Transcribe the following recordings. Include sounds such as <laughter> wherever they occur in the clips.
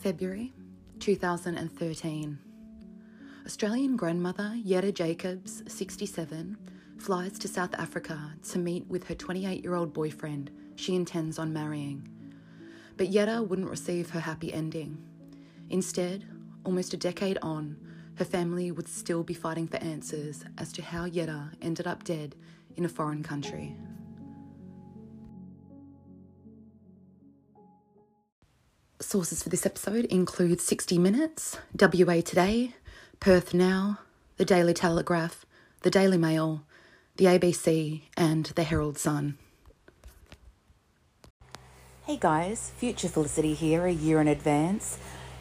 February 2013. Australian grandmother Yetta Jacobs, 67, flies to South Africa to meet with her 28 year old boyfriend she intends on marrying. But Yetta wouldn't receive her happy ending. Instead, almost a decade on, her family would still be fighting for answers as to how Yetta ended up dead in a foreign country. Sources for this episode include 60 Minutes, WA Today, Perth Now, The Daily Telegraph, The Daily Mail, The ABC, and The Herald Sun. Hey guys, Future Felicity here, a year in advance.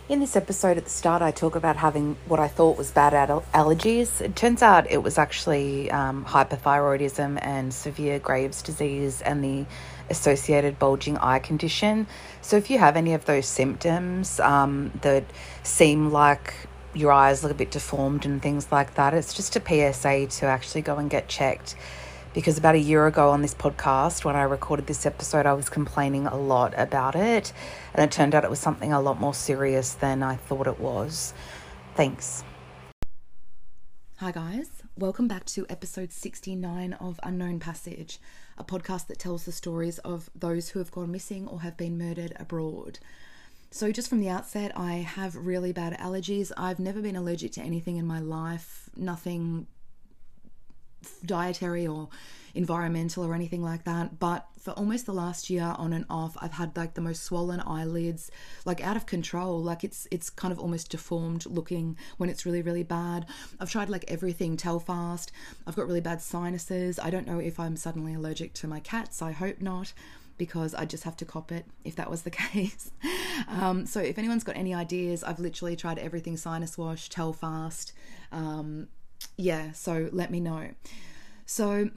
In this episode at the start, I talk about having what I thought was bad allergies. It turns out it was actually um, hyperthyroidism and severe Graves' disease and the associated bulging eye condition. So, if you have any of those symptoms um, that seem like your eyes look a bit deformed and things like that, it's just a PSA to actually go and get checked. Because about a year ago on this podcast, when I recorded this episode, I was complaining a lot about it. And it turned out it was something a lot more serious than I thought it was. Thanks. Hi, guys. Welcome back to episode 69 of Unknown Passage a podcast that tells the stories of those who have gone missing or have been murdered abroad. So, just from the outset, I have really bad allergies. I've never been allergic to anything in my life, nothing dietary or environmental or anything like that. But for almost the last year on and off, I've had like the most swollen eyelids, like out of control. Like it's it's kind of almost deformed looking when it's really, really bad. I've tried like everything, Telfast. I've got really bad sinuses. I don't know if I'm suddenly allergic to my cats. I hope not because I just have to cop it if that was the <laughs> case. Um, so if anyone's got any ideas, I've literally tried everything sinus wash, Telfast. Um, yeah, so let me know. So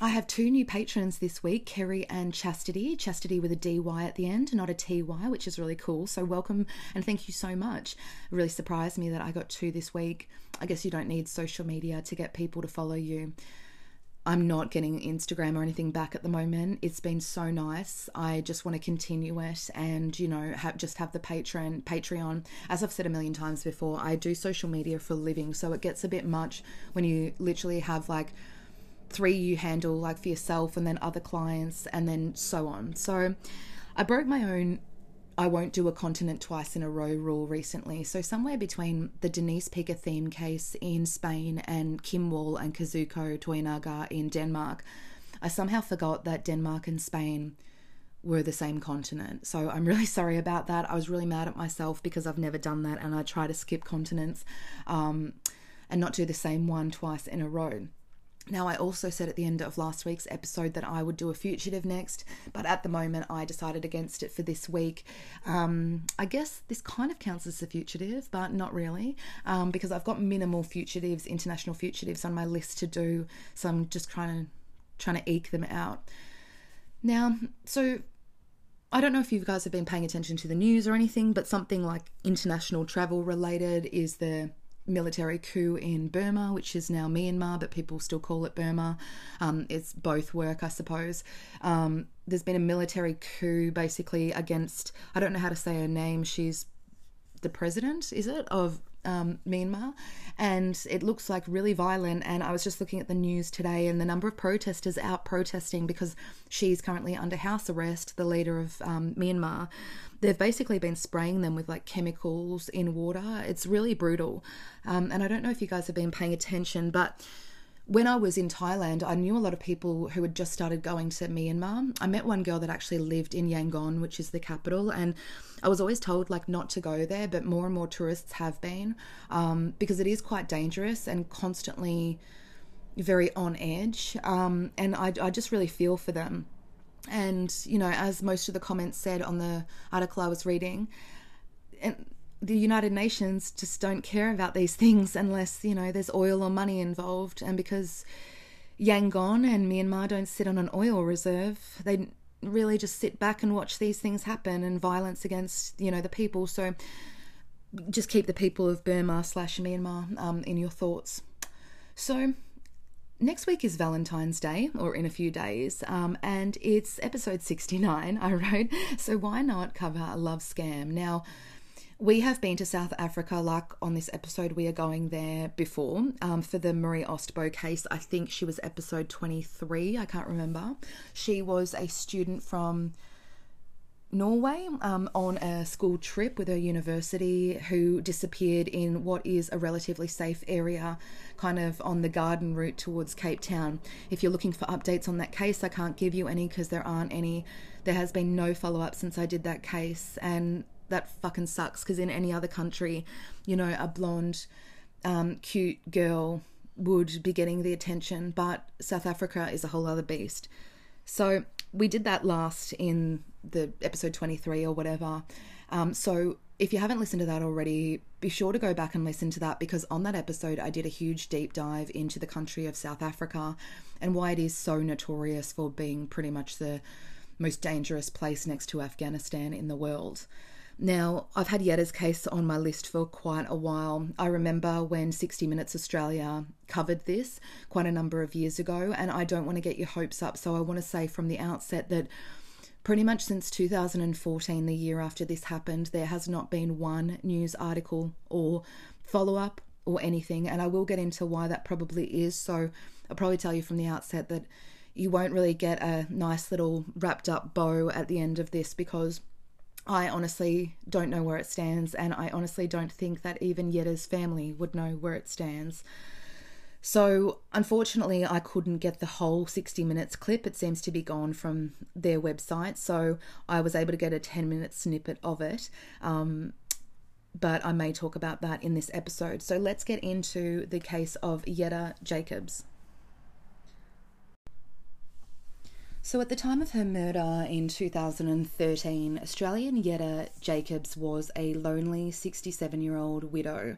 I have two new patrons this week, Kerry and Chastity. Chastity with a DY at the end, not a TY, which is really cool. So welcome and thank you so much. It really surprised me that I got two this week. I guess you don't need social media to get people to follow you. I'm not getting Instagram or anything back at the moment. It's been so nice. I just want to continue it and, you know, have just have the patron Patreon. As I've said a million times before, I do social media for a living, so it gets a bit much when you literally have like three you handle like for yourself and then other clients and then so on. So I broke my own I won't do a continent twice in a row rule recently. So, somewhere between the Denise Pikka Thiem case in Spain and Kim Wall and Kazuko Toyonaga in Denmark, I somehow forgot that Denmark and Spain were the same continent. So, I'm really <laughs> sorry about that. I was really mad at myself because I've never done that and I try to skip continents um, and not do the same one twice in a row. Now, I also said at the end of last week's episode that I would do a fugitive next, but at the moment I decided against it for this week. Um, I guess this kind of counts as a fugitive, but not really, um, because I've got minimal fugitives, international fugitives on my list to do, so I'm just trying to trying to eke them out. Now, so I don't know if you guys have been paying attention to the news or anything, but something like international travel related is the military coup in Burma, which is now Myanmar, but people still call it Burma. Um, it's both work, I suppose. Um, there's been a military coup basically against, I don't know how to say her name, she's the president, is it, of um, Myanmar, and it looks like really violent. And I was just looking at the news today, and the number of protesters out protesting because she's currently under house arrest, the leader of um, Myanmar. They've basically been spraying them with like chemicals in water. It's really brutal. Um, and I don't know if you guys have been paying attention, but when I was in Thailand, I knew a lot of people who had just started going to Myanmar. I met one girl that actually lived in Yangon, which is the capital, and I was always told like not to go there, but more and more tourists have been um, because it is quite dangerous and constantly very on edge. Um, and I, I just really feel for them. And you know, as most of the comments said on the article I was reading, and the United Nations just don't care about these things unless, you know, there's oil or money involved. And because Yangon and Myanmar don't sit on an oil reserve, they really just sit back and watch these things happen and violence against, you know, the people. So just keep the people of Burma slash Myanmar um, in your thoughts. So next week is Valentine's Day, or in a few days, um, and it's episode 69, <laughs> I wrote. So why not cover a love scam? Now, we have been to South Africa, like on this episode, we are going there before um, for the Marie Ostbo case. I think she was episode 23, I can't remember. She was a student from Norway um, on a school trip with her university who disappeared in what is a relatively safe area, kind of on the garden route towards Cape Town. If you're looking for updates on that case, I can't give you any because there aren't any. There has been no follow up since I did that case, and that fucking sucks because in any other country, you know, a blonde, um, cute girl would be getting the attention, but South Africa is a whole other beast. So we did that last in the episode 23 or whatever. Um, so if you haven't listened to that already, be sure to go back and listen to that because on that episode, I did a huge deep dive into the country of South Africa and why it is so notorious for being pretty much the most dangerous place next to Afghanistan in the world. Now, I've had Yetta's case on my list for quite a while. I remember when 60 Minutes Australia covered this quite a number of years ago, and I don't want to get your hopes up, so I want to say from the outset that pretty much since 2014, the year after this happened, there has not been one news article or follow up or anything, and I will get into why that probably is. So, I'll probably tell you from the outset that you won't really get a nice little wrapped up bow at the end of this because I honestly don't know where it stands, and I honestly don't think that even Yetta's family would know where it stands. So, unfortunately, I couldn't get the whole 60 minutes clip. It seems to be gone from their website. So, I was able to get a 10 minute snippet of it. Um, but I may talk about that in this episode. So, let's get into the case of Yetta Jacobs. So, at the time of her murder in 2013, Australian Yetta Jacobs was a lonely 67 year old widow.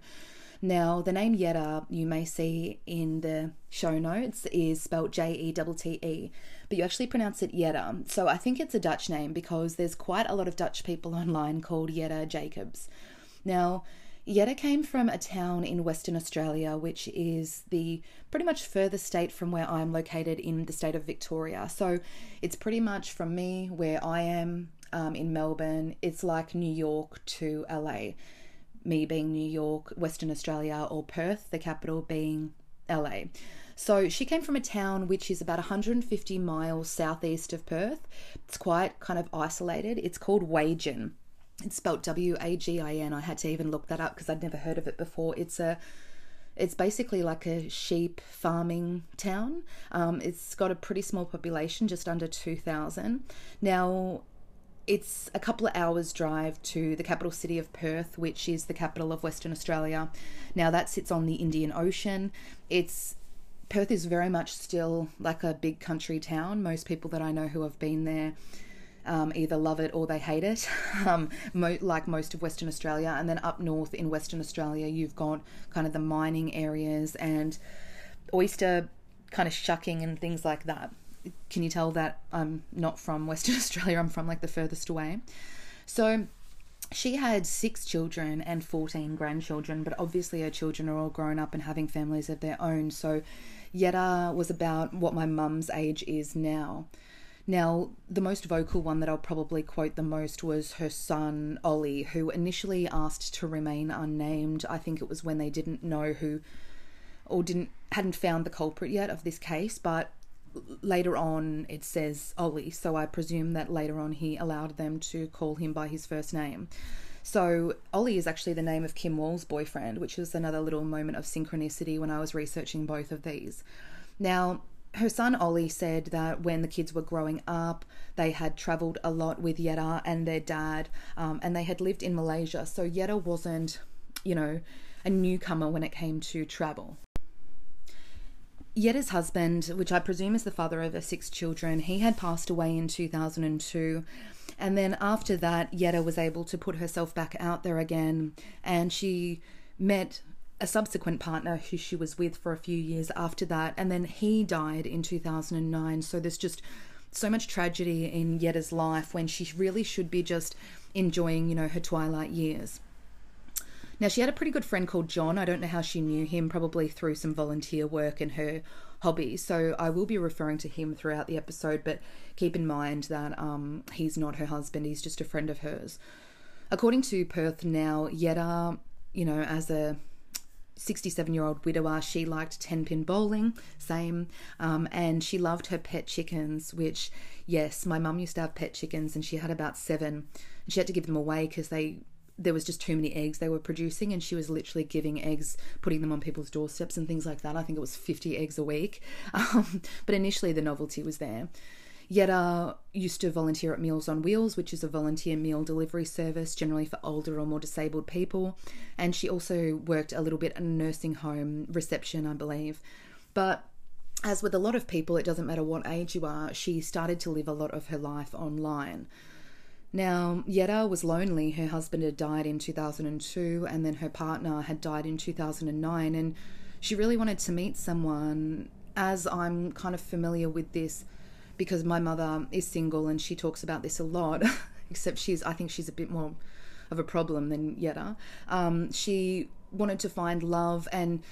Now, the name Yetta you may see in the show notes is spelled J E T T E, but you actually pronounce it Yetta. So I think it's a Dutch name because there's quite a lot of Dutch people <laughs> online called Yetta Jacobs. Now, Yetta came from a town in Western Australia, which is the pretty much furthest state from where I'm located in the state of Victoria. So it's pretty much from me, where I am um, in Melbourne, it's like New York to LA. Me being New York, Western Australia, or Perth, the capital being LA. So she came from a town which is about 150 miles southeast of Perth. It's quite kind of isolated. It's called Wagin. It's spelled W A G I N. I had to even look that up because I'd never heard of it before. It's a it's basically like a sheep farming town. Um, it's got a pretty small population, just under 2,000. Now, it's a couple of hours' drive to the capital city of Perth, which is the capital of Western Australia. Now, that sits on the Indian Ocean. It's Perth is very much still like a big country town. Most people that I know who have been there um, either love it or they hate it, <laughs> um, mo- like most of Western Australia. And then up north in Western Australia, you've got kind of the mining areas and oyster kind of shucking and things like that. Can you tell that I'm not from <laughs> Western Australia? I'm from like the furthest away. So she had six children and 14 grandchildren, but obviously her children are all grown up and having families of their own. So Yetta was about what my mum's age is now. Now, the most vocal one that I'll probably quote the most was her son, Ollie, who initially asked to remain unnamed. I think it was when they didn't know who or didn't hadn't found the culprit yet of this case, but later on it says Ollie, so I presume that later on he allowed them to call him by his first name. So Ollie is actually the name of Kim Wall's boyfriend, which was another little moment of synchronicity when I was researching both of these. Now, her son Ollie said that when the kids were growing up, they had travelled a lot with Yetta and their dad, um, and they had lived in Malaysia. So Yetta wasn't, you know, a newcomer when it came to travel. Yetta's husband, which I presume is the father of her six children, he had passed away in 2002. And then after that, Yetta was able to put herself back out there again and she met a subsequent partner who she was with for a few years after that, and then he died in 2009. So there's just so much tragedy in Yetta's life when she really should be just enjoying, you know, her twilight years. Now, she had a pretty good friend called John. I don't know how she knew him, probably through some volunteer work and her hobbies. So I will be referring to him throughout the episode, but keep in mind that um, he's not her husband, he's just a friend of hers. According to Perth Now, Yetta, you know, as a 67 year old widower, she liked 10 pin bowling, same, um, and she loved her pet chickens, which, yes, my mum used to have pet chickens and she had about seven. She had to give them away because they there was just too many eggs they were producing and she was literally giving eggs putting them on people's doorsteps and things like that. I think it was 50 eggs a week. <laughs> Um, but initially the novelty was there Yetta uh, used to volunteer at Meals on Wheels, which is a volunteer meal delivery service generally for older or more disabled people. And she also worked a little bit in a nursing home reception, I believe. But as with a lot of people, it doesn't matter what age you are, she started to live a lot of her life online. Now, Yetta was lonely. Her husband had died in 2002, and then her partner had died in 2009. And she really wanted to meet someone. As I'm kind of familiar with this, because my mother is single and she talks about this a lot, <laughs> except she's, I think she's a bit more of a problem than Yetta. Um, she wanted to find love, and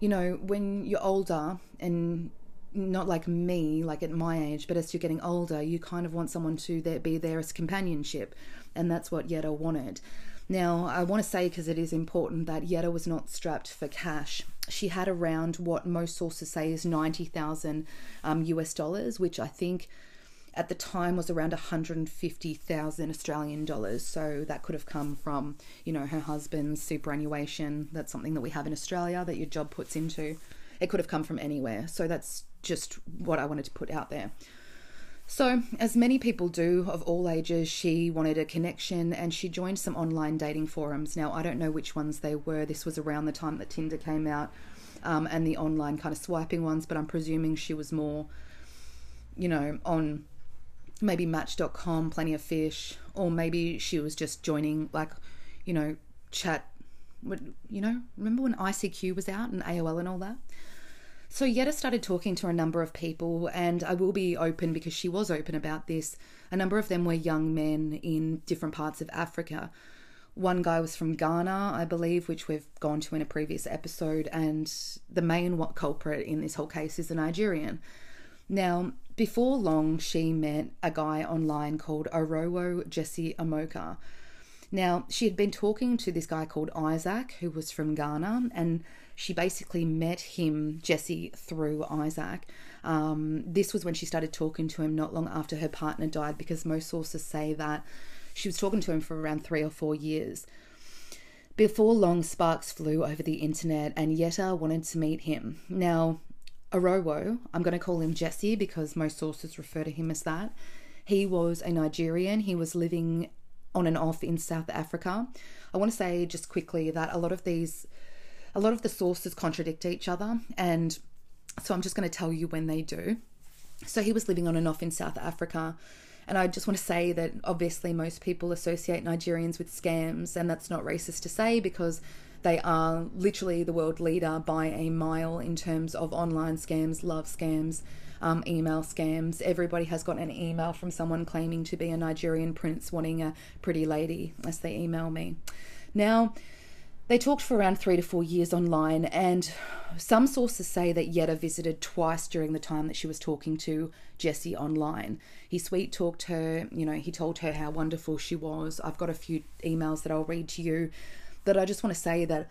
you know, when you're older and not like me, like at my age, but as you're getting older, you kind of want someone to there, be there as companionship, and that's what Yetta wanted. Now, I want to say because it is important that Yetta was not strapped for cash. She had around what most sources say is 90,000 um, US dollars, which I think at the time was around 150,000 Australian dollars. So that could have come from, you know, her husband's superannuation. That's something that we have in Australia that your job puts into. It could have come from anywhere. So that's just what I wanted to put out there. So, as many people do of all ages, she wanted a connection and she joined some online dating forums. Now, I don't know which ones they were. This was around the time that Tinder came out um, and the online kind of swiping ones, but I'm presuming she was more, you know, on maybe Match.com, Plenty of Fish, or maybe she was just joining, like, you know, chat. You know, remember when ICQ was out and AOL and all that? So Yetta started talking to a number of people, and I will be open because she was open about this. A number of them were young men in different parts of Africa. One guy was from Ghana, I believe, which we've gone to in a previous episode, and the main culprit in this whole case is a Nigerian. Now, before long, she met a guy online called Orowo Jesse Amoka. Now, she had been talking to this guy called Isaac, who was from Ghana, and she basically met him, Jesse, through Isaac. Um, this was when she started talking to him not long after her partner died, because most sources say that she was talking to him for around three or four years. Before long, sparks flew over the internet, and Yetta wanted to meet him. Now, Orowo, I'm going to call him Jesse because most sources refer to him as that. He was a Nigerian. He was living on and off in South Africa. I want to say just quickly that a lot of these a lot of the sources contradict each other. And so I'm just going to tell you when they do. So he was living on and off in South Africa. And I just want to say that obviously most people associate Nigerians with scams, and that's not racist to say because they are literally the world leader by a mile in terms of online scams, love scams, um, email scams. Everybody has gotten an email from someone claiming to be a Nigerian prince wanting a pretty lady as they email me. Now, they talked for around three to four years online, and some sources say that Yetta visited twice during the time that she was talking to Jesse online. He sweet talked her, you know, he told her how wonderful she was. I've got a few emails that I'll read to you. But I just want to say that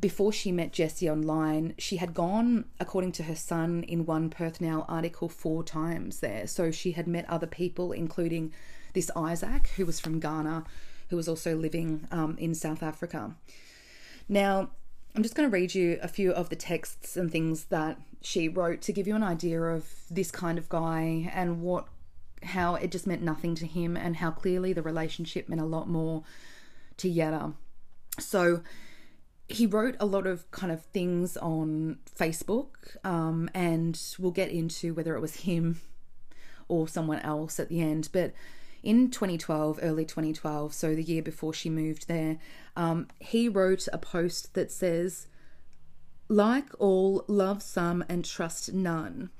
before she met Jesse online, she had gone, according to her son, in one Perth Now article four times there. So she had met other people, including this Isaac, who was from Ghana, who was also living um, in South Africa. Now, I'm just going to read you a few of the texts and things that she wrote to give you an idea of this kind of guy and what how it just meant nothing to him and how clearly the relationship meant a lot more to Yetta. So he wrote a lot of kind of things on Facebook, um, and we'll get into whether it was him or someone else at the end. But in 2012, early 2012, so the year before she moved there, um, he wrote a post that says, Like all, love some and trust none.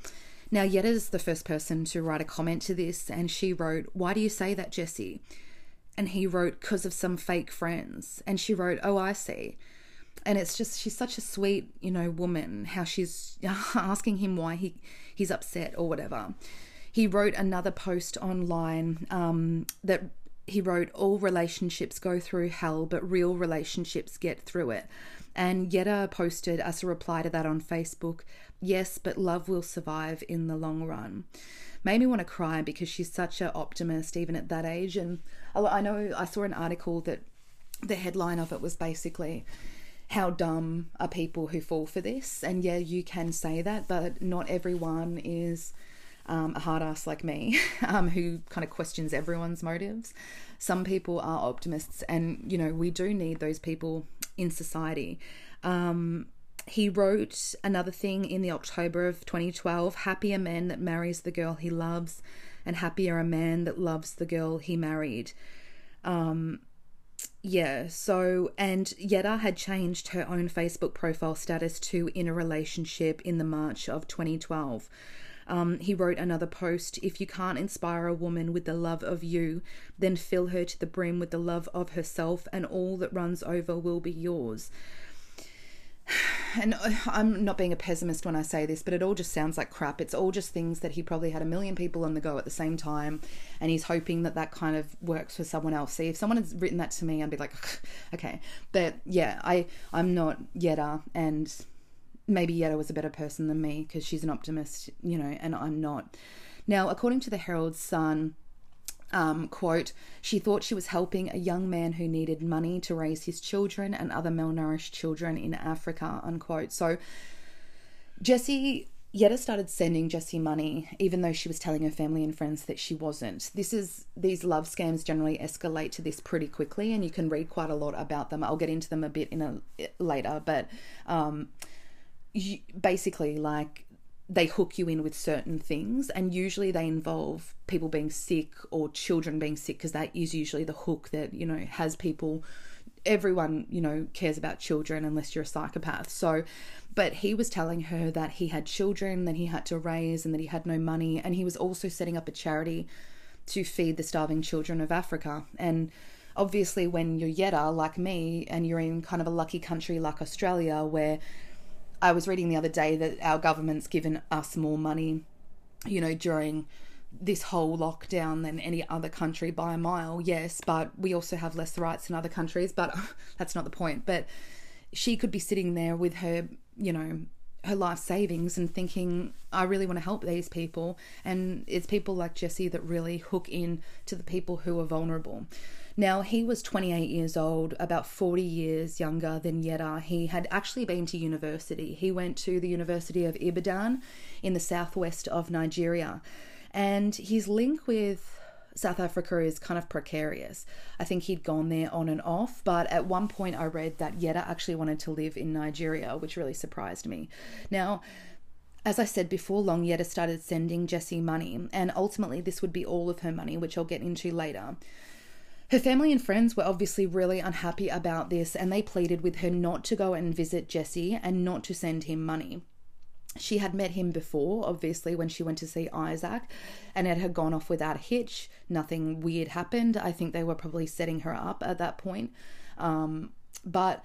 Now, Yetta's the first person to write a comment to this, and she wrote, Why do you say that, Jesse? And he wrote, Because of some fake friends. And she wrote, Oh, I see. And it's just, she's such a sweet, you know, woman, how she's <laughs> asking him why he, he's upset or whatever he wrote another post online um, that he wrote, All relationships go through hell, but real relationships get through it. And Yetta posted as a reply to that on Facebook, Yes, but love will survive in the long run. Made me want to cry because she's such an optimist even at that age. And I know I saw an article that the headline of it was basically, how dumb are people who fall for this? And yeah, you can say that, but not everyone is um, a hard ass like me <laughs> um, who kind of questions everyone's motives. Some people are optimists, and you know, we do need those people in society. Um, he wrote another thing in the October of 2012 Happier a man that marries the girl he loves, and happier a man that loves the girl he married. Um, yeah, so, and Yetta had changed her own Facebook profile status to in a relationship in the March of 2012. Um, he wrote another post If you can't inspire a woman with the love of you, then fill her to the brim with the love of herself, and all that runs over will be yours. <sighs> And uh, I'm not being a pessimist when I say this, but it all just sounds like crap. It's all just things that he probably had a million people on the go at the same time, and he's hoping that that kind of works for someone else. See, if someone had written that to me, I'd be like, <sighs> okay. But yeah, I I'm not Yetta, and maybe Yetta was a better person than me because she's an optimist, you know, and I'm not. Now, according to the Herald Sun, um, quote, she thought she was helping a young man who needed money to raise his children and other malnourished children in Africa, unquote. So, Jesse Yetta started sending Jesse money, even though she was telling her family and friends that she wasn't. This is these love scams generally escalate to this pretty quickly, and you can read quite a lot about them. I'll get into them a bit in a later, but um, you, basically, like they hook you in with certain things, and usually they involve people being sick or children being sick because that is usually the hook that you know has people. Everyone, you know, cares about children unless you're a psychopath. So, but he was telling her that he had children that he had to raise and that he had no money, and he was also setting up a charity to feed the starving children of Africa. And obviously, when you're Yetta like me, and you're in kind of a lucky country like Australia where I was reading the other day that our government's given us more money, you know, during this whole lockdown than any other country by a mile, yes, but we also have less rights than other countries, but <laughs> that's not the point. But she could be sitting there with her, you know, her life savings and thinking, I really want to help these people. And it's people like Jesse that really hook in to the people who are vulnerable. Now, he was 28 years old, about 40 years younger than Yetta. He had actually been to university. He went to the University of Ibadan in the southwest of Nigeria. And his link with South Africa is kind of precarious. I think he'd gone there on and off, but at one point I read that Yetta actually wanted to live in Nigeria, which really surprised me. Now, as I said before long, Yetta started sending Jesse money, and ultimately this would be all of her money, which I'll get into later. Her family and friends were obviously really unhappy about this and they pleaded with her not to go and visit Jesse and not to send him money. She had met him before, obviously, when she went to see Isaac, and it had gone off without a hitch. Nothing weird happened. I think they were probably setting her up at that point. Um, but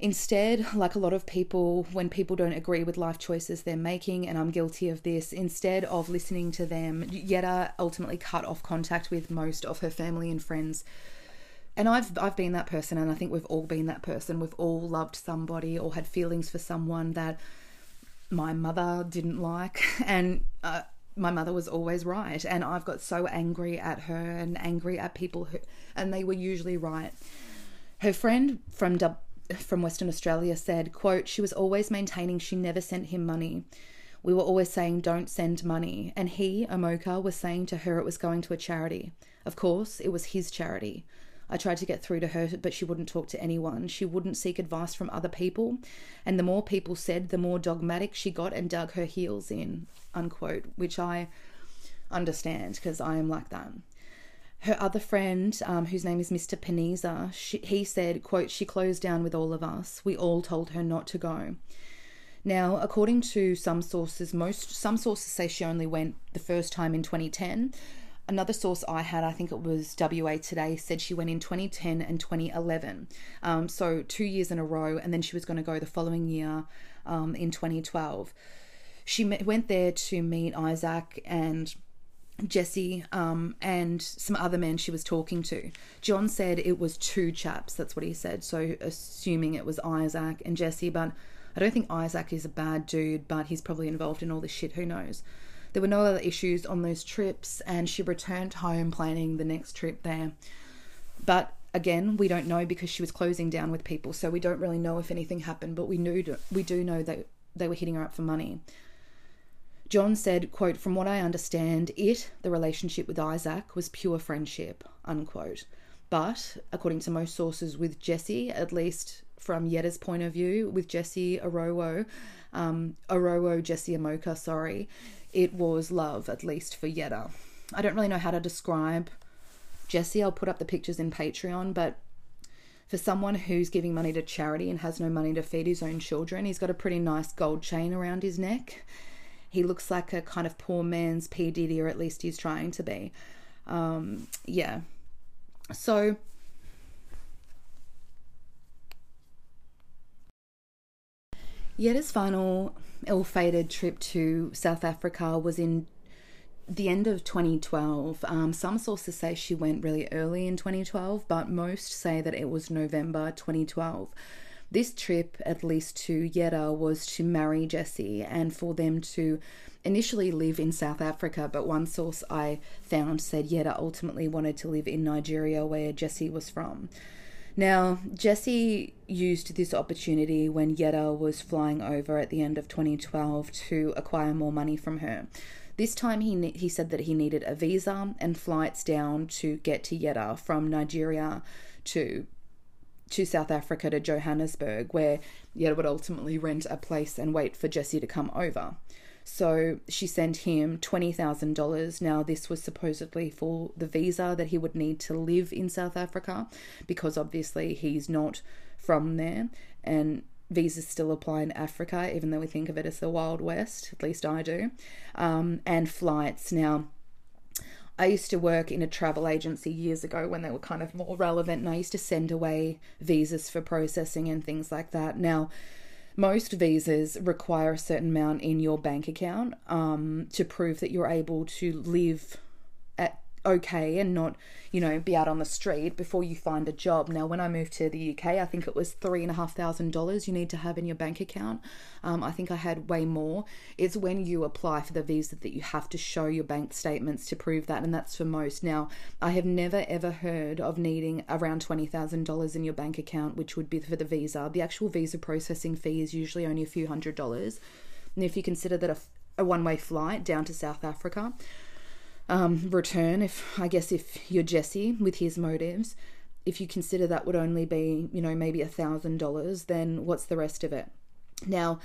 Instead, like a lot of people, when people don't agree with life choices they're making, and I'm guilty of this, instead of listening to them, Yetta ultimately cut off contact with most of her family and friends. And I've I've been that person, and I think we've all been that person. We've all loved somebody or had feelings for someone that my mother didn't like, <laughs> and uh, my mother was always right. And I've got so angry at her and angry at people who, and they were usually right. Her friend from from Western Australia said, quote, she was always maintaining she never sent him money. We were always saying, don't send money. And he, Amoka, was saying to her it was going to a charity. Of course, it was his charity. I tried to get through to her, but she wouldn't talk to anyone. She wouldn't seek advice from other people. And the more people said, the more dogmatic she got and dug her heels in, unquote, which I understand because I am like that her other friend, um, whose name is Mr. Peniza, she, he said, quote, she closed down with all of us. We all told her not to go. Now, according to some sources, most some sources say she only went the first time in 2010. Another source I had, I think it was WA Today, said she went in 2010 and 2011. Um, so two years in a row, and then she was going to go the following year um, in 2012. She went there to meet Isaac and Jesse um, and some other men she was talking to. John said it was two chaps, that's what he said. So, assuming it was Isaac and Jesse, but I don't think Isaac is a bad dude, but he's probably involved in all this shit, who knows. There were no other issues on those trips, and she returned home planning the next trip there. But again, we don't know because she was closing down with people, so we don't really know if anything happened, but we knew we do know that they were hitting her up for money. John said, quote, from what I understand, it, the relationship with Isaac, was pure friendship, unquote. But, according to most sources with Jesse, at least from Yetta's point of view, with Jesse Arowo, um, Arowo Jesse Amoka, sorry, it was love, at least for Yetta. I don't really know how to describe Jesse. I'll put up the pictures in Patreon, but for someone who's giving money to charity and has no money to feed his own children, he's got a pretty nice gold chain around his neck he looks like a kind of poor man's P. Diddy, or at least he's trying to be. Um, yeah. So. Yetta's final ill fated trip to South Africa was in the end of 2012. Um, some sources say she went really early in 2012, but most say that it was November 2012. This trip, at least to Yetta, was to marry Jesse and for them to initially live in South Africa, but one source I found said Yetta ultimately wanted to live in Nigeria, where Jesse was from. Now, Jesse used this opportunity when Yetta was flying over at the end of 2012 to acquire more money from her. This time he he said that he needed a visa and flights down to get to Yetta from Nigeria to to South Africa to Johannesburg, where Yetta would ultimately rent a place and wait for Jesse to come over. So she sent him $20,000. Now, this was supposedly for the visa that he would need to live in South Africa because obviously he's not from there and visas still apply in Africa, even though we think of it as the Wild West, at least I do, um, and flights. Now, I used to work in a travel agency years ago when they were kind of more relevant, and I used to send away visas for processing and things like that. Now, most visas require a certain amount in your bank account um, to prove that you're able to live okay and not, you know, be out on the street before you find a job. Now, when I moved to the UK, I think it was three and a half thousand dollars you need to have in your bank account. Um, I think I had way more. It's when you apply for the visa that you have to show your bank statements to prove that, and that's for most. Now, I have never ever heard of needing around twenty thousand dollars in your bank account, which would be for the visa. The actual visa processing fee is usually only a few hundred dollars. And if you consider that a, a one way flight down to South Africa um, return, if I guess if you're Jesse with his motives, if you consider that would only be, you know, maybe a thousand dollars, then what's the rest of it? Now,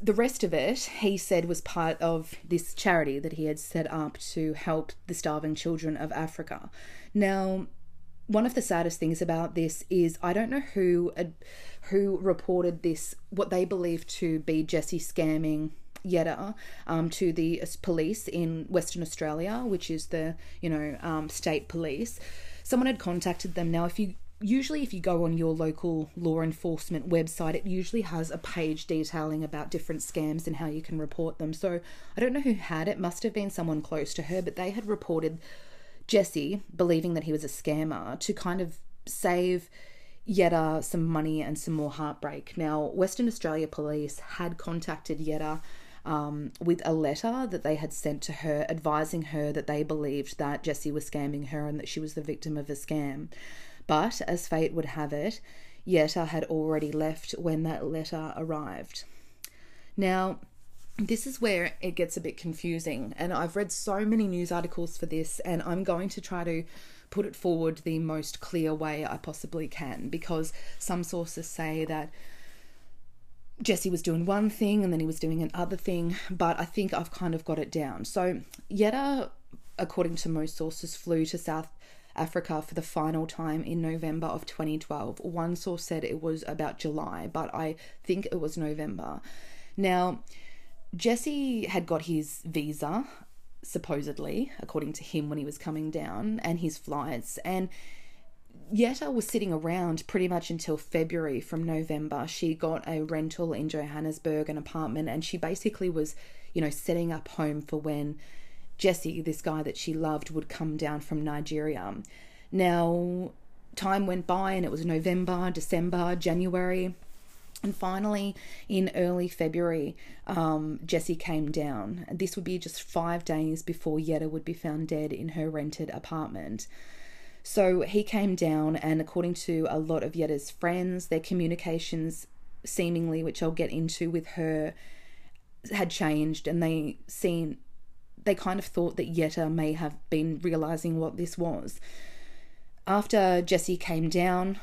the rest of it, he said, was part of this charity that he had set up to help the starving children of Africa. Now, one of the saddest things about this is I don't know who who reported this, what they believe to be Jesse scamming Yetta um, to the police in Western Australia, which is the you know um, state police. Someone had contacted them. Now, if you usually if you go on your local law enforcement website it usually has a page detailing about different scams and how you can report them so i don't know who had it must have been someone close to her but they had reported jesse believing that he was a scammer to kind of save Yetta some money and some more heartbreak. Now, Western Australia Police had contacted Yetta um, with a letter that they had sent to her advising her that they believed that Jesse was scamming her and that she was the victim of a scam. But as fate would have it, Yetta had already left when that letter arrived. Now, this is where it gets a bit confusing, and I've read so many news articles for this, and I'm going to try to put it forward the most clear way I possibly can because some sources say that Jesse was doing one thing and then he was doing another thing, but I think I've kind of got it down. So, Yetta, according to most sources, flew to South Africa for the final time in November of 2012. One source said it was about July, but I think it was November. Now, Jesse had got his visa, supposedly, according to him, when he was coming down, and his flights, and Yetta was sitting around pretty much until February from November. She got a rental in Johannesburg, an apartment, and she basically was, you know, setting up home for when Jesse, this guy that she loved, would come down from Nigeria. Now, time went by and it was November, December, January. And finally, in early February, um, Jesse came down. This would be just five days before Yetta would be found dead in her rented apartment. So he came down, and according to a lot of Yetta's friends, their communications seemingly, which I'll get into with her, had changed, and they seen they kind of thought that Yetta may have been realizing what this was. After Jesse came down,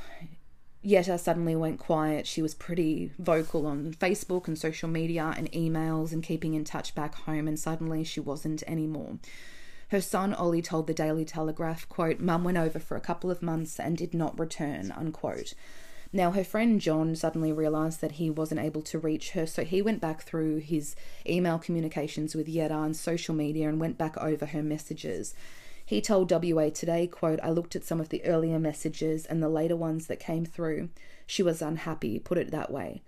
Yetta suddenly went quiet. She was pretty vocal on Facebook and social media and emails and keeping in touch back home, and suddenly she wasn't anymore. Her son Ollie told the Daily Telegraph, quote, Mum went over for a couple of months and did not return, unquote. Now, her friend John suddenly realised that he wasn't able to reach her, so he went back through his email communications with Yetta and social media and went back over her messages. He told WA Today, quote, I looked at some of the earlier messages and the later ones that came through. She was unhappy, put it that way.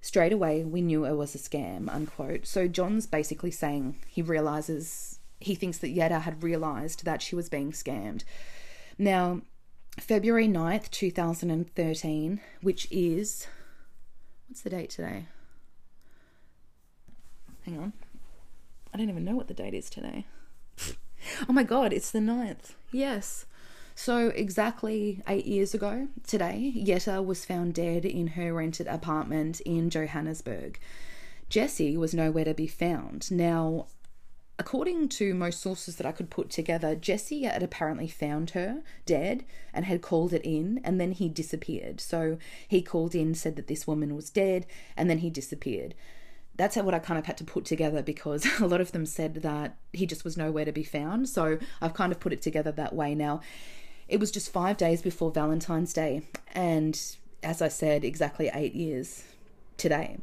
Straight away, we knew it was a scam, unquote. So John's basically saying he realizes, he thinks that Yetta had realized that she was being scammed. Now, February 9th, 2013, which is. What's the date today? Hang on. I don't even know what the date is today. <laughs> oh my god, it's the 9th. Yes. So, exactly eight years ago today, Yetta was found dead in her rented apartment in Johannesburg. Jesse was nowhere to be found. Now, according to most sources that I could put together, Jesse had apparently found her dead and had called it in, and then he disappeared. So he called in, said that this woman was dead, and then he disappeared. That's what I kind of had to put together because <laughs> a lot of them said that he just was nowhere to be found. So I've kind of put it together that way now. It was just five days before Valentine's Day, and as I said, exactly eight years today.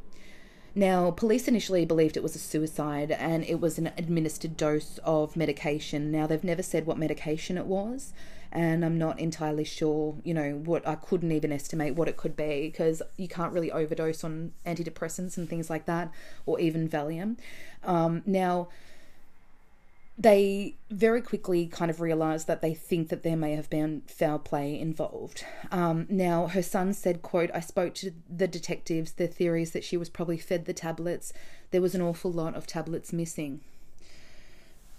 Now, police initially believed it was a suicide and it was an administered dose of medication. Now, they've never said what medication it was, and I'm not entirely sure, you know, what I couldn't even estimate what it could be because you can't really overdose on antidepressants and things like that, or even Valium. Um, now, they very quickly kind of realized that they think that there may have been foul play involved. Um, now, her son said, quote, I spoke to the detectives. Their theories that she was probably fed the tablets. There was an awful lot of tablets missing.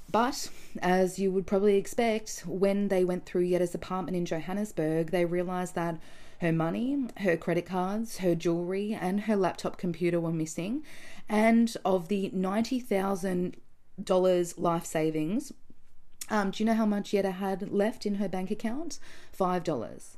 But, as you would probably expect, when they went through Yetta's apartment in Johannesburg, they realized that her money, her credit cards, her jewelry, and her laptop computer were missing. And of the 90,000 dollars life savings. Um, do you know how much Yetta had left in her bank account? Five dollars.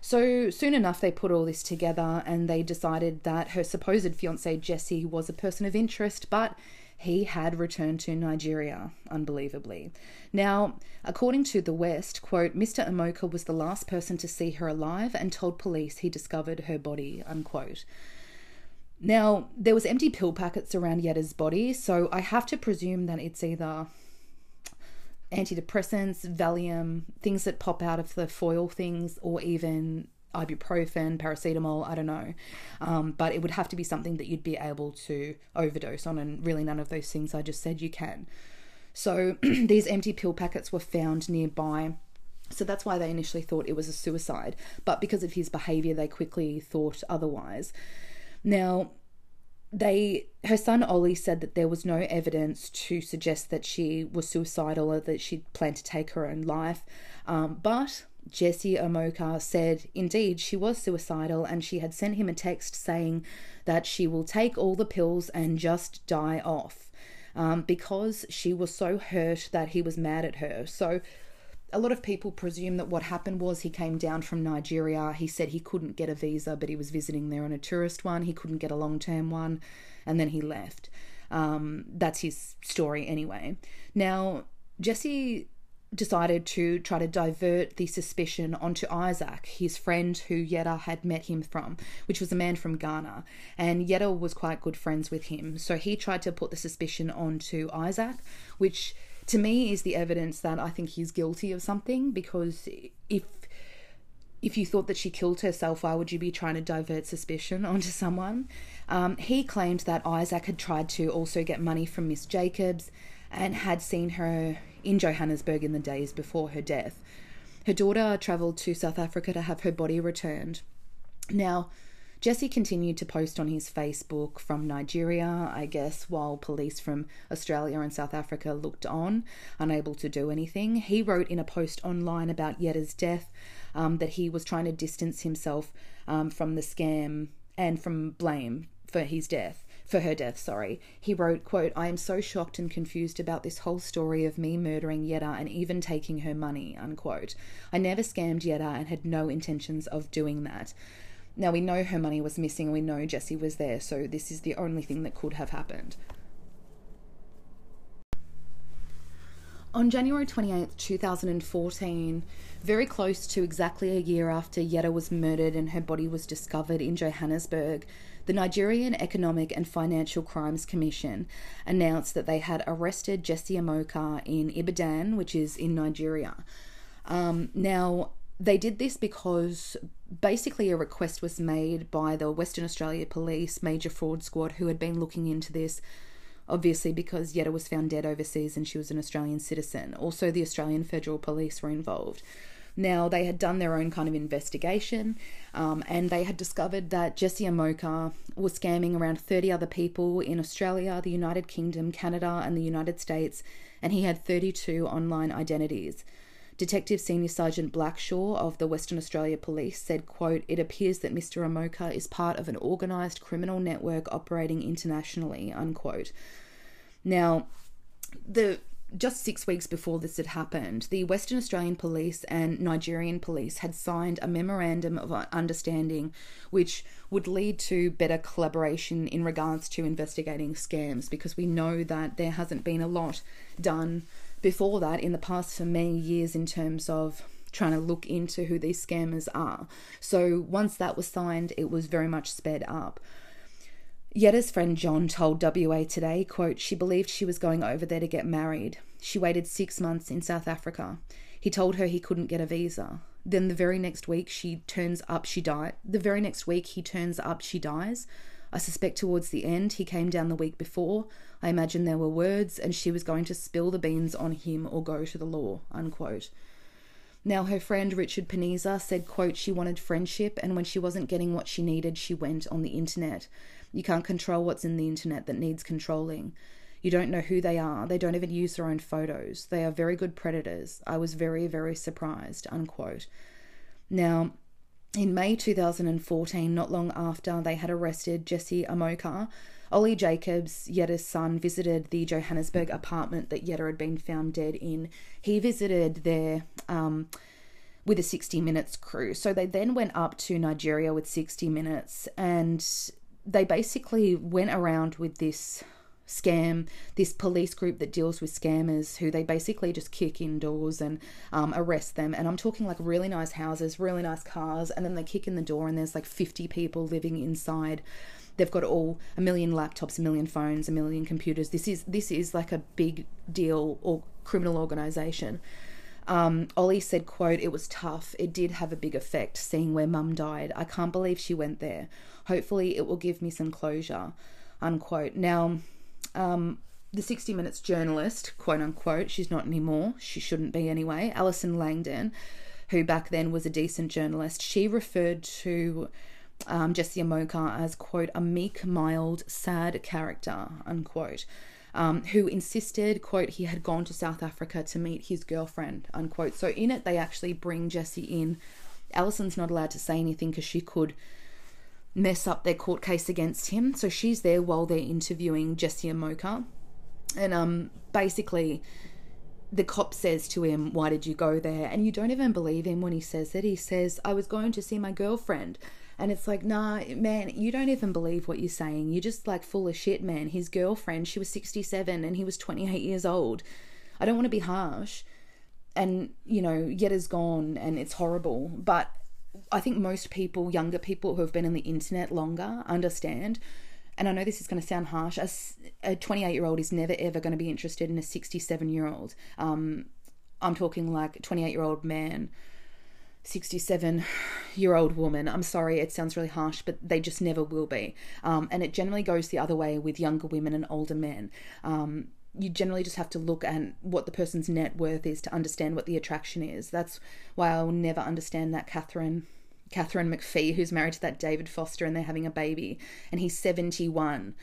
So soon enough, they put all this together and they decided that her supposed fiance Jesse was a person of interest, but he had returned to Nigeria, unbelievably. Now, according to the West, quote, Mr. Amoka was the last person to see her alive and told police he discovered her body, unquote. Now, there was empty pill packets around Yetta's body, so I have to presume that it's either antidepressants, Valium, things that pop out of the foil things, or even ibuprofen, paracetamol, I don't know. Um, but it would have to be something that you'd be able to overdose on, and really none of those things I just said you can. So <clears throat> these empty pill packets were found nearby. So that's why they initially thought it was a suicide. But because of his behavior, they quickly thought otherwise. Now, they her son Ollie said that there was no evidence to suggest that she was suicidal or that she'd planned to take her own life. Um, but Jesse Omoka said indeed she was suicidal and she had sent him a text saying that she will take all the pills and just die off um, because she was so hurt that he was mad at her. So a lot of people presume that what happened was he came down from Nigeria. He said he couldn't get a visa, but he was visiting there on a tourist one. He couldn't get a long term one, and then he left. Um, that's his story anyway. Now, Jesse decided to try to divert the suspicion onto Isaac, his friend who Yetta had met him from, which was a man from Ghana. And Yetta was quite good friends with him. So he tried to put the suspicion onto Isaac, which to me is the evidence that I think he's guilty of something because if if you thought that she killed herself, why would you be trying to divert suspicion <laughs> onto someone? Um, he claimed that Isaac had tried to also get money from Miss Jacobs and had seen her in Johannesburg in the days before her death. Her daughter travelled to South Africa to have her body returned. Now, Jesse continued to post on his Facebook from Nigeria, I guess, while police from Australia and South Africa looked on, unable to do anything. He wrote in a post online about Yetta's death um, that he was trying to distance himself um, from the scam and from blame for his death for her death sorry. He wrote quote i am so shocked and confused about this whole story of me murdering yetta and even taking her money unquote. I never scammed yetta and had no intentions of doing that now we know her money was missing and we know Jesse was there, so this is the only thing that could have happened. On January 28th, 2014, very close to exactly a year after Yetta was murdered and her body was discovered in Johannesburg, the Nigerian Economic and Financial Crimes Commission announced that they had arrested Jesse Amoka in Ibadan, which is in Nigeria. Um, now, they did this because basically a request was made by the Western Australia Police Major Fraud Squad, who had been looking into this, obviously because Yetta was found dead overseas and she was an Australian citizen. Also, the Australian Federal Police were involved. Now, they had done their own kind of investigation um, and they had discovered that Jesse Amoka was scamming around 30 other people in Australia, the United Kingdom, Canada, and the United States, and he had 32 online identities. Detective Senior Sergeant Blackshaw of the Western Australia Police said, quote, It appears that Mr. Amoka is part of an organised criminal network operating internationally, unquote. Now, the just six weeks before this had happened, the Western Australian Police and Nigerian Police had signed a memorandum of understanding which would lead to better collaboration in regards to investigating scams because we know that there hasn't been a lot done before that in the past for many years in terms of trying to look into who these scammers are. So once that was signed, it was very much sped up. Yetta's friend John told WA Today, quote, she believed she was going over there to get married. She waited six months in South Africa. He told her he couldn't get a visa. Then the very next week she turns up, she died. The very next week he turns up, she dies. I suspect towards the end he came down the week before. I imagine there were words and she was going to spill the beans on him or go to the law. Unquote. Now her friend Richard Paniza said, quote, she wanted friendship and when she wasn't getting what she needed, she went on the internet. You can't control what's in the internet that needs controlling. You don't know who they are. They don't even use their own photos. They are very good predators. I was very, very surprised. Unquote. Now, in May 2014, not long after they had arrested Jesse Amoka, Ollie Jacobs, Yetta's son, visited the Johannesburg apartment that Yetta had been found dead in. He visited there um, with a 60 Minutes crew. So they then went up to Nigeria with 60 Minutes and they basically went around with this scam, this police group that deals with scammers who they basically just kick indoors and um, arrest them. And I'm talking like really nice houses, really nice cars, and then they kick in the door and there's like 50 people living inside. They've got all a million laptops, a million phones, a million computers. This is this is like a big deal or criminal organization. Um, Ollie said, quote, it was tough. It did have a big effect seeing where mum died. I can't believe she went there. Hopefully it will give me some closure, unquote. Now, um, the 60 Minutes journalist, quote unquote, she's not anymore, she shouldn't be anyway, Allison Langdon, who back then was a decent journalist, she referred to um, Jesse Amoka as, quote, a meek, mild, sad character, unquote. Um, who insisted, quote, he had gone to South Africa to meet his girlfriend, unquote. So in it, they actually bring Jesse in. Allison's not allowed to say anything because she could mess up their court case against him. So she's there while they're interviewing Jesse Amoka. And um, basically, the cop says to him, Why did you go there? And you don't even believe him when he says it. He says, I was going to see my girlfriend. And it's like, nah, man, you don't even believe what you're saying. You're just like full of shit, man. His girlfriend, she was 67 and he was 28 years old. I don't want to be harsh. And, you know, Yetta's gone and it's horrible. But I think most people, younger people who have been on the internet longer, understand. And I know this is going to sound harsh. A 28 year old is never ever going to be interested in a 67 year old. Um, I'm talking like 28 year old man, 67 year old woman. I'm sorry, it sounds really harsh, but they just never will be. Um, and it generally goes the other way with younger women and older men. Um, you generally just have to look at what the person's net worth is to understand what the attraction is. That's why I'll never understand that Katharine Katharine McPhee, who's married to that David Foster, and they're having a baby, and he's 71.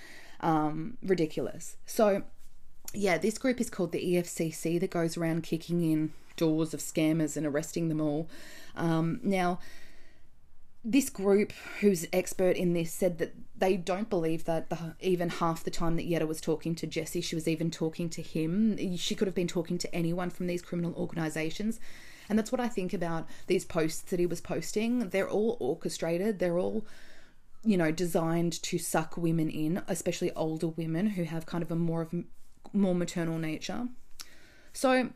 Um, ridiculous. So, yeah, this group is called the EFCC that goes around kicking in doors of scammers and arresting them all. Um, now, this group, who's expert in this, said that they don't believe that the, even half the time that Yetta was talking to Jesse, she was even talking to him. She could have been talking to anyone from these criminal organizations. And that's what I think about these posts that he was posting. They're all orchestrated, they're all, you know, designed to suck women in, especially older women who have kind of a more of more maternal nature. So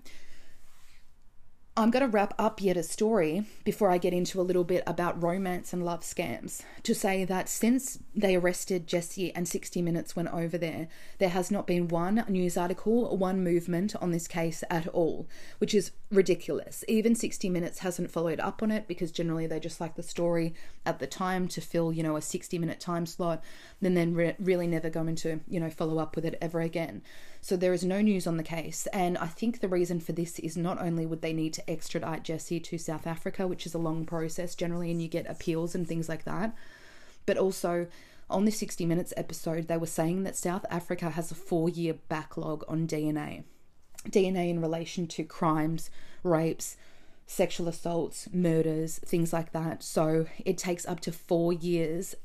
I'm going to wrap up yet a story before I get into a little bit about romance and love scams. To say that since they arrested Jesse and 60 Minutes went over there, there has not been one news article one movement on this case at all, which is ridiculous. Even 60 Minutes hasn't followed up on it because generally they just like the story at the time to fill, you know, a 60 minute time slot, and then re- really never going to, you know, follow up with it ever again. So there is no news on the case. And I think the reason for this is not only would they need to extradite Jesse to South Africa, which is a long process generally, and you get appeals and things like that, but also on the 60 Minutes episode, they were saying that South Africa has a four year backlog on DNA. DNA in relation to crimes, rapes, sexual assaults, murders, things like that. So it takes up to four years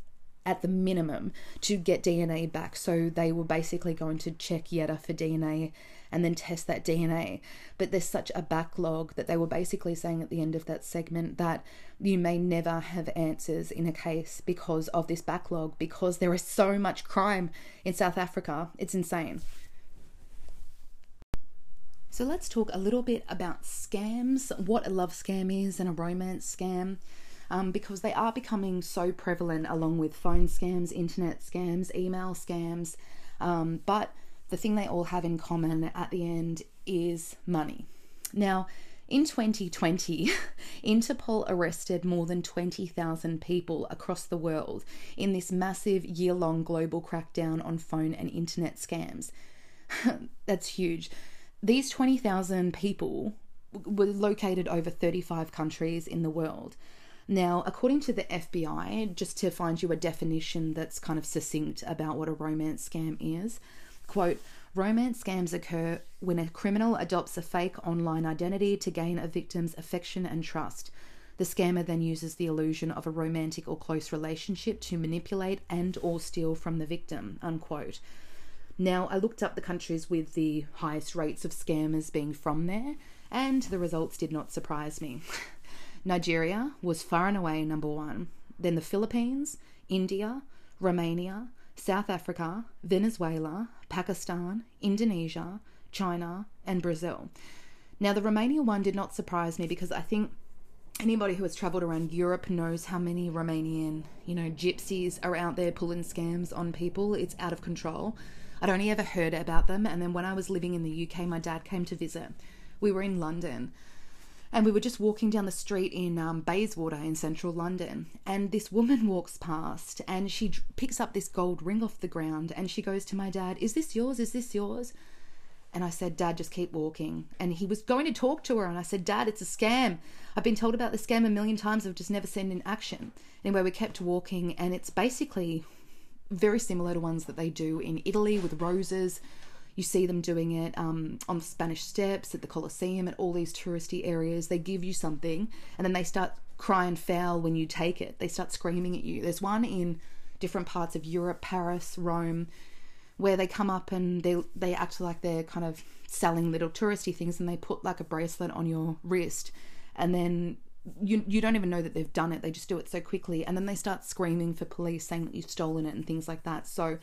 at the minimum to get DNA back. So they were basically going to check Yetta for DNA and then test that DNA. But there's such a backlog that they were basically saying at the end of that segment that you may never have answers in a case because of this backlog, because there is so much crime in South Africa. It's insane. So let's talk a little bit about scams, what a love scam is and a romance scam um, because they are becoming so prevalent along with phone scams, internet scams, email scams. Um, but the thing they all have in common at the end is money. Now, in 2020, <laughs> Interpol arrested more than 20,000 people across the world in this massive year long global crackdown on phone and internet scams. <laughs> That's huge. These 20,000 people were located over 35 countries in the world. Now, according to the FBI, just to find you a definition that's kind of succinct about what a romance scam is, quote, romance scams occur when a criminal adopts a fake online identity to gain a victim's affection and trust. The scammer then uses the illusion of a romantic or close relationship to manipulate and or steal from the victim, unquote. Now, I looked up the countries with the highest rates of scammers being from there, and the results did not surprise me. <laughs> Nigeria was far and away number one. Then the Philippines, India, Romania, South Africa, Venezuela, Pakistan, Indonesia, China, and Brazil. Now, the Romania one did not surprise me because I think anybody who has traveled around Europe knows how many Romanian, you know, gypsies are out there pulling scams on people. It's out of control. I'd only ever heard about them, and then when I was living in the UK, my dad came to visit. We were in London and we were just walking down the street in um, Bayswater in central London, and this woman walks past and she picks up this gold ring off the ground and she goes to my dad, Is this yours? Is this yours? And I said, Dad, just keep walking. And he was going to talk to her, and I said, Dad, it's a scam. I've been told about the scam a million times, I've just never seen it in action. Anyway, we kept walking, and it's basically very similar to ones that they do in Italy with roses you see them doing it um, on the Spanish Steps, at the Colosseum, at all these touristy areas. They give you something and then they start crying foul when you take it. They start screaming at you. There's one in different parts of Europe, Paris, Rome, where they come up and they they act like they're kind of selling little touristy things and they put like a bracelet on your wrist and then you you don't even know that they've done it. They just do it so quickly and then they start screaming for police saying that you've stolen it and things like that. So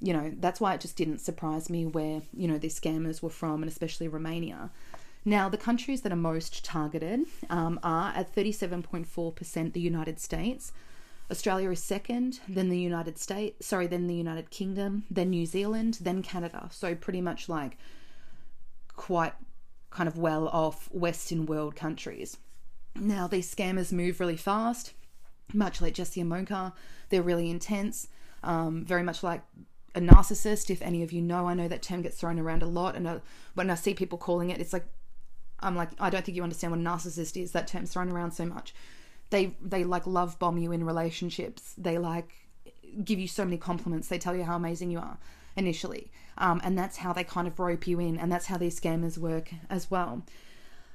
you know, that's why it just didn't surprise me where, you know, these scammers were from, and especially Romania. Now, the countries that are most targeted um, are at 37.4% the United States. Australia is second, then the United States, sorry, then the United Kingdom, then New Zealand, then Canada. So, pretty much like quite kind of well off Western world countries. Now, these scammers move really fast, much like Jesse Amoka. They're really intense, um, very much like a narcissist. If any of you know, I know that term gets thrown around a lot, and uh, when I see people calling it, it's like I'm like, I don't think you understand what a narcissist is. That term's thrown around so much. They they like love bomb you in relationships. They like give you so many compliments. They tell you how amazing you are initially, um, and that's how they kind of rope you in, and that's how these scammers work as well.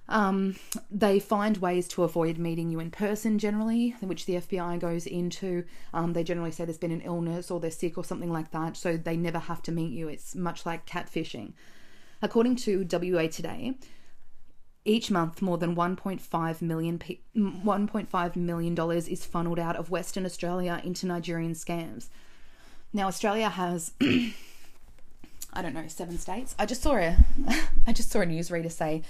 Um, they find ways to avoid meeting you in person generally, which the FBI goes into. Um, they generally say there's been an illness or they're sick or something like that, so they never have to meet you. It's much like catfishing. According to WA Today, each month, more than 1.5 million, 1.5 million dollars is funneled out of Western Australia into Nigerian scams. Now, Australia has, <clears throat> I don't know, seven states. I just saw a, <laughs> I just saw a newsreader say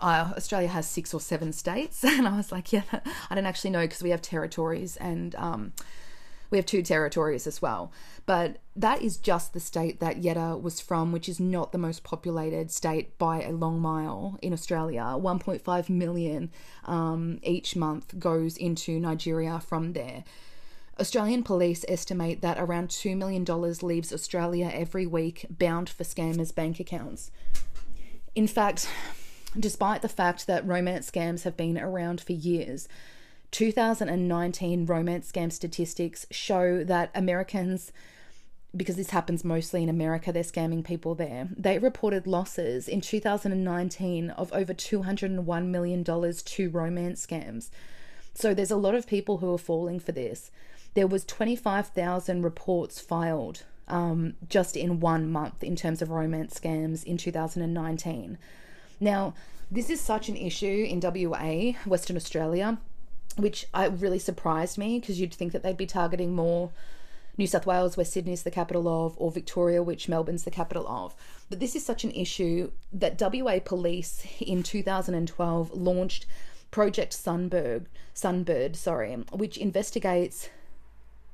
uh, Australia has six or seven states, <laughs> and I was like, yeah, I don't actually know because we have territories and um, we have two territories as well. But that is just the state that Yetta was from, which is not the most populated state by a long mile in Australia. 1.5 million um, each month goes into Nigeria from there. Australian police estimate that around $2 million leaves Australia every week bound for scammers' bank accounts. In fact, despite the fact that romance scams have been around for years, 2019 romance scam statistics show that Americans, because this happens mostly in America, they're scamming people there. They reported losses in 2019 of over $201 million to romance scams. So there's a lot of people who are falling for this. There was 25,000 reports filed um, just in one month in terms of romance scams in 2019. Now, this is such an issue in WA, Western Australia, which I really surprised me because you'd think that they'd be targeting more New South Wales, where Sydney's the capital of, or Victoria, which Melbourne's the capital of. But this is such an issue that WA Police in 2012 launched Project Sunbird, Sunbird, sorry, which investigates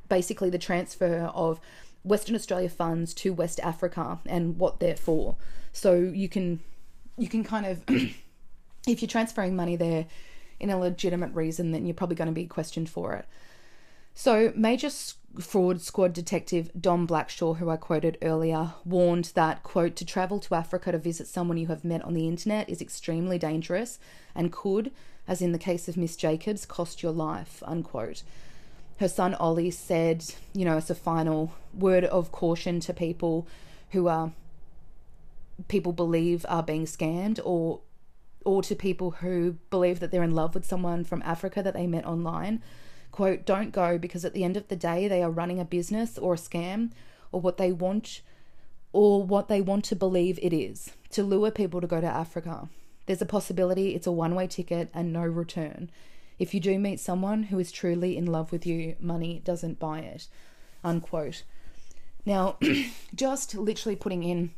basically the transfer of Western Australia funds to West Africa and what they're for. So you can you can kind of <coughs> if you're transferring money there in a legitimate reason, then you're probably going to be questioned for it. So, Major Fraud Squad Detective Dom Blackshaw, who I quoted earlier, warned that, quote, to travel to Africa to visit someone you have met on the internet is extremely dangerous and could, as in the case of Miss Jacobs, cost your life, unquote. Her son Ollie said, you know, as a final word of caution to people who are people believe are being scammed or or to people who believe that they're in love with someone from Africa that they met online. Quote, don't go because at the end of the day, they are running a business or a scam or what they want or what they want to believe it is to lure people to go to Africa. There's a possibility it's a one way ticket and no return. If you do meet someone who is truly in love with you, money doesn't buy it. Unquote. Now, <clears throat> just literally putting in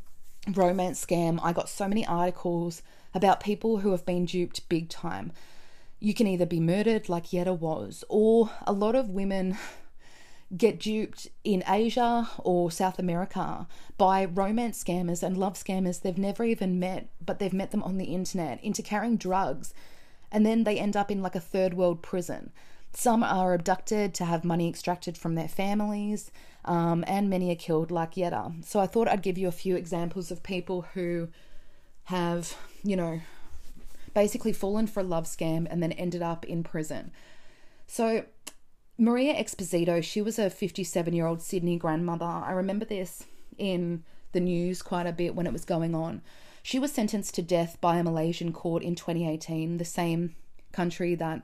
romance scam, I got so many articles about people who have been duped big time. You can either be murdered like Yetta was, or a lot of women get duped in Asia or South America by romance scammers and love scammers they've never even met, but they've met them on the internet into carrying drugs. And then they end up in like a third world prison. Some are abducted to have money extracted from their families, um, and many are killed like Yetta. So I thought I'd give you a few examples of people who have, you know, basically fallen for a love scam and then ended up in prison. So, Maria Exposto, she was a 57 year old Sydney grandmother. I remember this in the news quite a bit when it was going on. She was sentenced to death by a Malaysian court in 2018, the same country that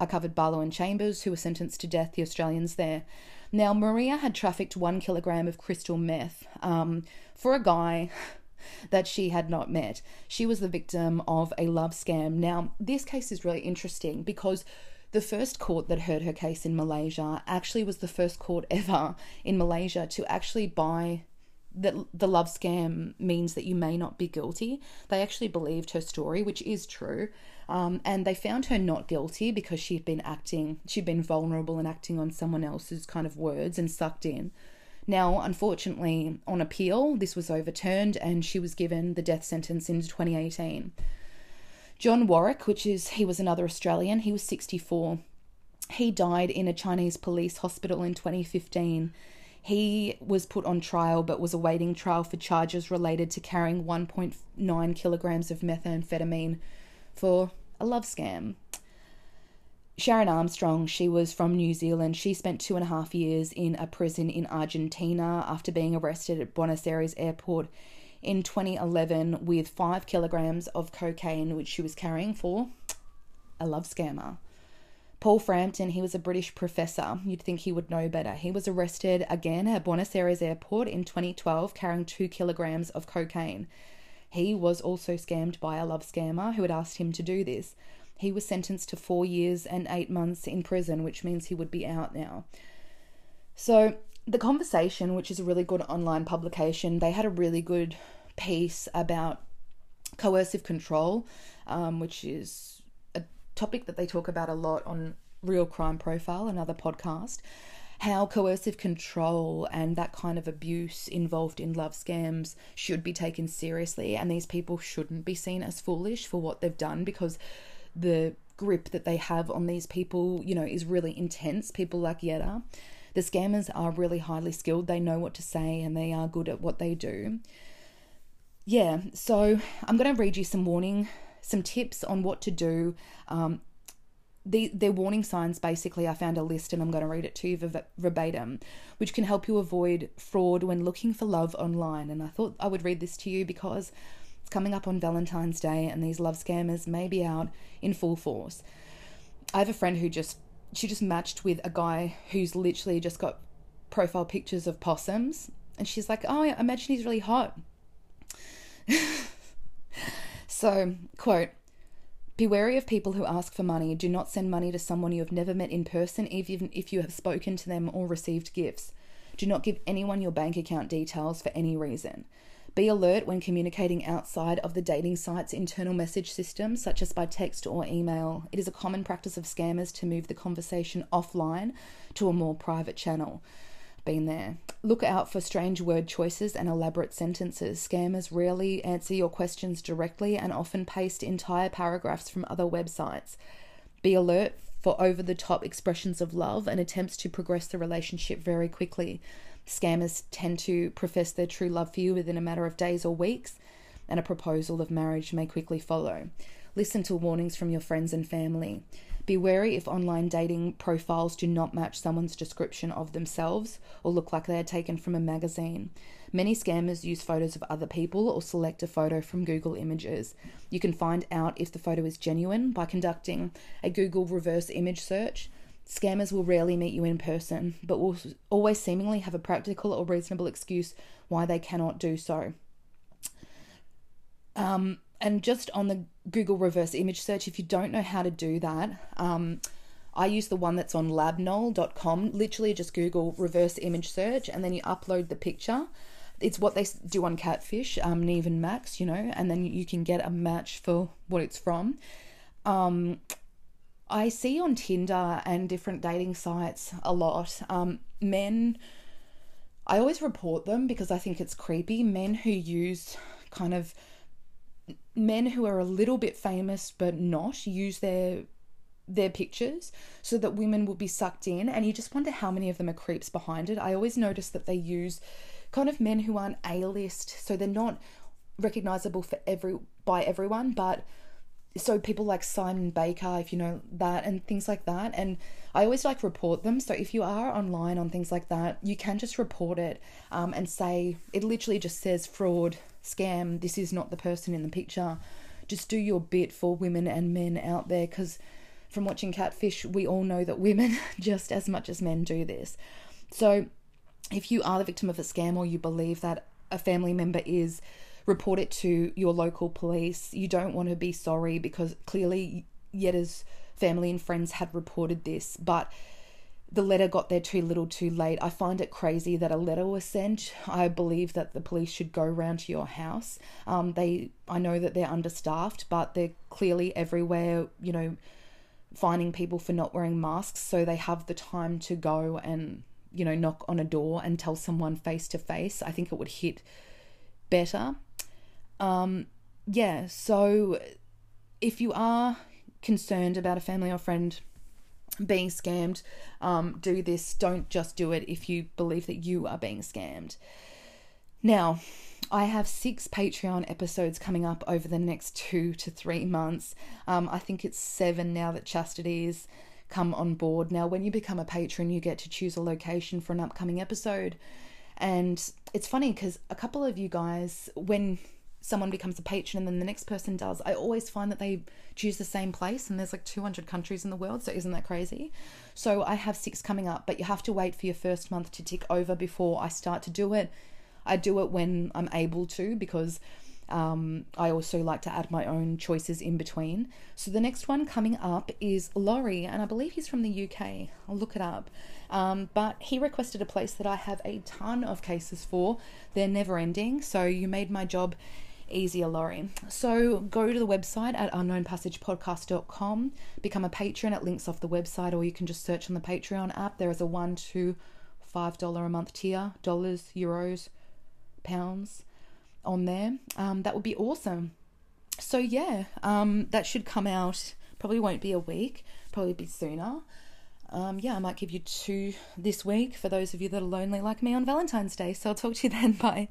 I covered Barlow and Chambers, who were sentenced to death, the Australians there. Now, Maria had trafficked one kilogram of crystal meth um, for a guy <laughs> that she had not met. She was the victim of a love scam. Now, this case is really interesting because the first court that heard her case in Malaysia actually was the first court ever in Malaysia to actually buy that the love scam means that you may not be guilty. They actually believed her story, which is true. Um, and they found her not guilty because she'd been acting, she'd been vulnerable and acting on someone else's kind of words and sucked in. Now, unfortunately, on appeal, this was overturned and she was given the death sentence in 2018. John Warwick, which is he was another Australian, he was 64. He died in a Chinese police hospital in 2015. He was put on trial but was awaiting trial for charges related to carrying 1.9 kilograms of methamphetamine for a love scam. Sharon Armstrong, she was from New Zealand. She spent two and a half years in a prison in Argentina after being arrested at Buenos Aires airport in 2011 with five kilograms of cocaine, which she was carrying for a love scammer. Paul Frampton, he was a British professor. You'd think he would know better. He was arrested again at Buenos Aires airport in 2012 carrying two kilograms of cocaine. He was also scammed by a love scammer who had asked him to do this. He was sentenced to four years and eight months in prison, which means he would be out now. So, The Conversation, which is a really good online publication, they had a really good piece about coercive control, um, which is a topic that they talk about a lot on Real Crime Profile, another podcast, how coercive control and that kind of abuse involved in love scams should be taken seriously, and these people shouldn't be seen as foolish for what they've done because the grip that they have on these people, you know, is really intense. People like Yetta. The scammers are really highly skilled, they know what to say, and they are good at what they do. Yeah, so I'm going to read you some warning some tips on what to do. Um, the, their warning signs basically, I found a list and I'm going to read it to you verbatim, which can help you avoid fraud when looking for love online. And I thought I would read this to you because it's coming up on Valentine's Day and these love scammers may be out in full force. I have a friend who just she just matched with a guy who's literally just got profile pictures of possums and she's like, "Oh, I imagine he's really hot." <laughs> So, quote, be wary of people who ask for money. Do not send money to someone you have never met in person, even if you have spoken to them or received gifts. Do not give anyone your bank account details for any reason. Be alert when communicating outside of the dating site's internal message system, such as by text or email. It is a common practice of scammers to move the conversation offline to a more private channel been there. Look out for strange word choices and elaborate sentences. Scammers rarely answer your questions directly and often paste entire paragraphs from other websites. Be alert for over the top expressions of love and attempts to progress the relationship very quickly. Scammers tend to profess their true love for you within a matter of days or weeks, and a proposal of marriage may quickly follow. Listen to warnings from your friends and family. Be wary if online dating profiles do not match someone's description of themselves or look like they are taken from a magazine. Many scammers use photos of other people or select a photo from Google Images. You can find out if the photo is genuine by conducting a Google reverse image search. Scammers will rarely meet you in person, but will always seemingly have a practical or reasonable excuse why they cannot do so. Um, and just on the Google reverse image search, if you don't know how to do that, um, I use the one that's on labnol.com. Literally, just Google reverse image search and then you upload the picture. It's what they do on Catfish, um, Nev and Max, you know, and then you can get a match for what it's from. Um, I see on Tinder and different dating sites a lot um, men. I always report them because I think it's creepy. Men who use kind of men who are a little bit famous but not use their their pictures so that women will be sucked in and you just wonder how many of them are creeps behind it. I always notice that they use kind of men who aren't A-list so they're not recognizable for every by everyone but so people like Simon Baker, if you know that, and things like that. And I always like report them. So if you are online on things like that, you can just report it um, and say it literally just says fraud, scam. This is not the person in the picture. Just do your bit for women and men out there, because from watching Catfish, we all know that women <laughs> just as much as men do this. So if you are the victim of a scam or you believe that a family member is report it to your local police. You don't want to be sorry because clearly Yetta's family and friends had reported this, but the letter got there too little too late. I find it crazy that a letter was sent. I believe that the police should go round to your house. Um, they, I know that they're understaffed, but they're clearly everywhere, you know, finding people for not wearing masks. So they have the time to go and, you know, knock on a door and tell someone face to face. I think it would hit better. Um, yeah, so if you are concerned about a family or friend being scammed, um, do this. Don't just do it if you believe that you are being scammed. Now, I have six Patreon episodes coming up over the next two to three months. Um, I think it's seven now that Chastity's come on board. Now, when you become a patron, you get to choose a location for an upcoming episode. And it's funny because a couple of you guys, when someone becomes a patron and then the next person does, I always find that they choose the same place and there's like 200 countries in the world, so isn't that crazy? So I have six coming up, but you have to wait for your first month to tick over before I start to do it. I do it when I'm able to because um, I also like to add my own choices in between. So the next one coming up is Laurie, and I believe he's from the UK. I'll look it up. Um, but he requested a place that I have a ton of cases for. They're never ending, so you made my job easier, Laurie. So go to the website at unknownpassagepodcast.com, become a patron. It links off the website, or you can just search on the Patreon app. There is a one to five dollar a month tier, dollars, euros, pounds on there. Um, that would be awesome. So yeah, um, that should come out. Probably won't be a week. Probably be sooner. Um, yeah, I might give you two this week for those of you that are lonely like me on Valentine's Day. So I'll talk to you <laughs> then. Bye.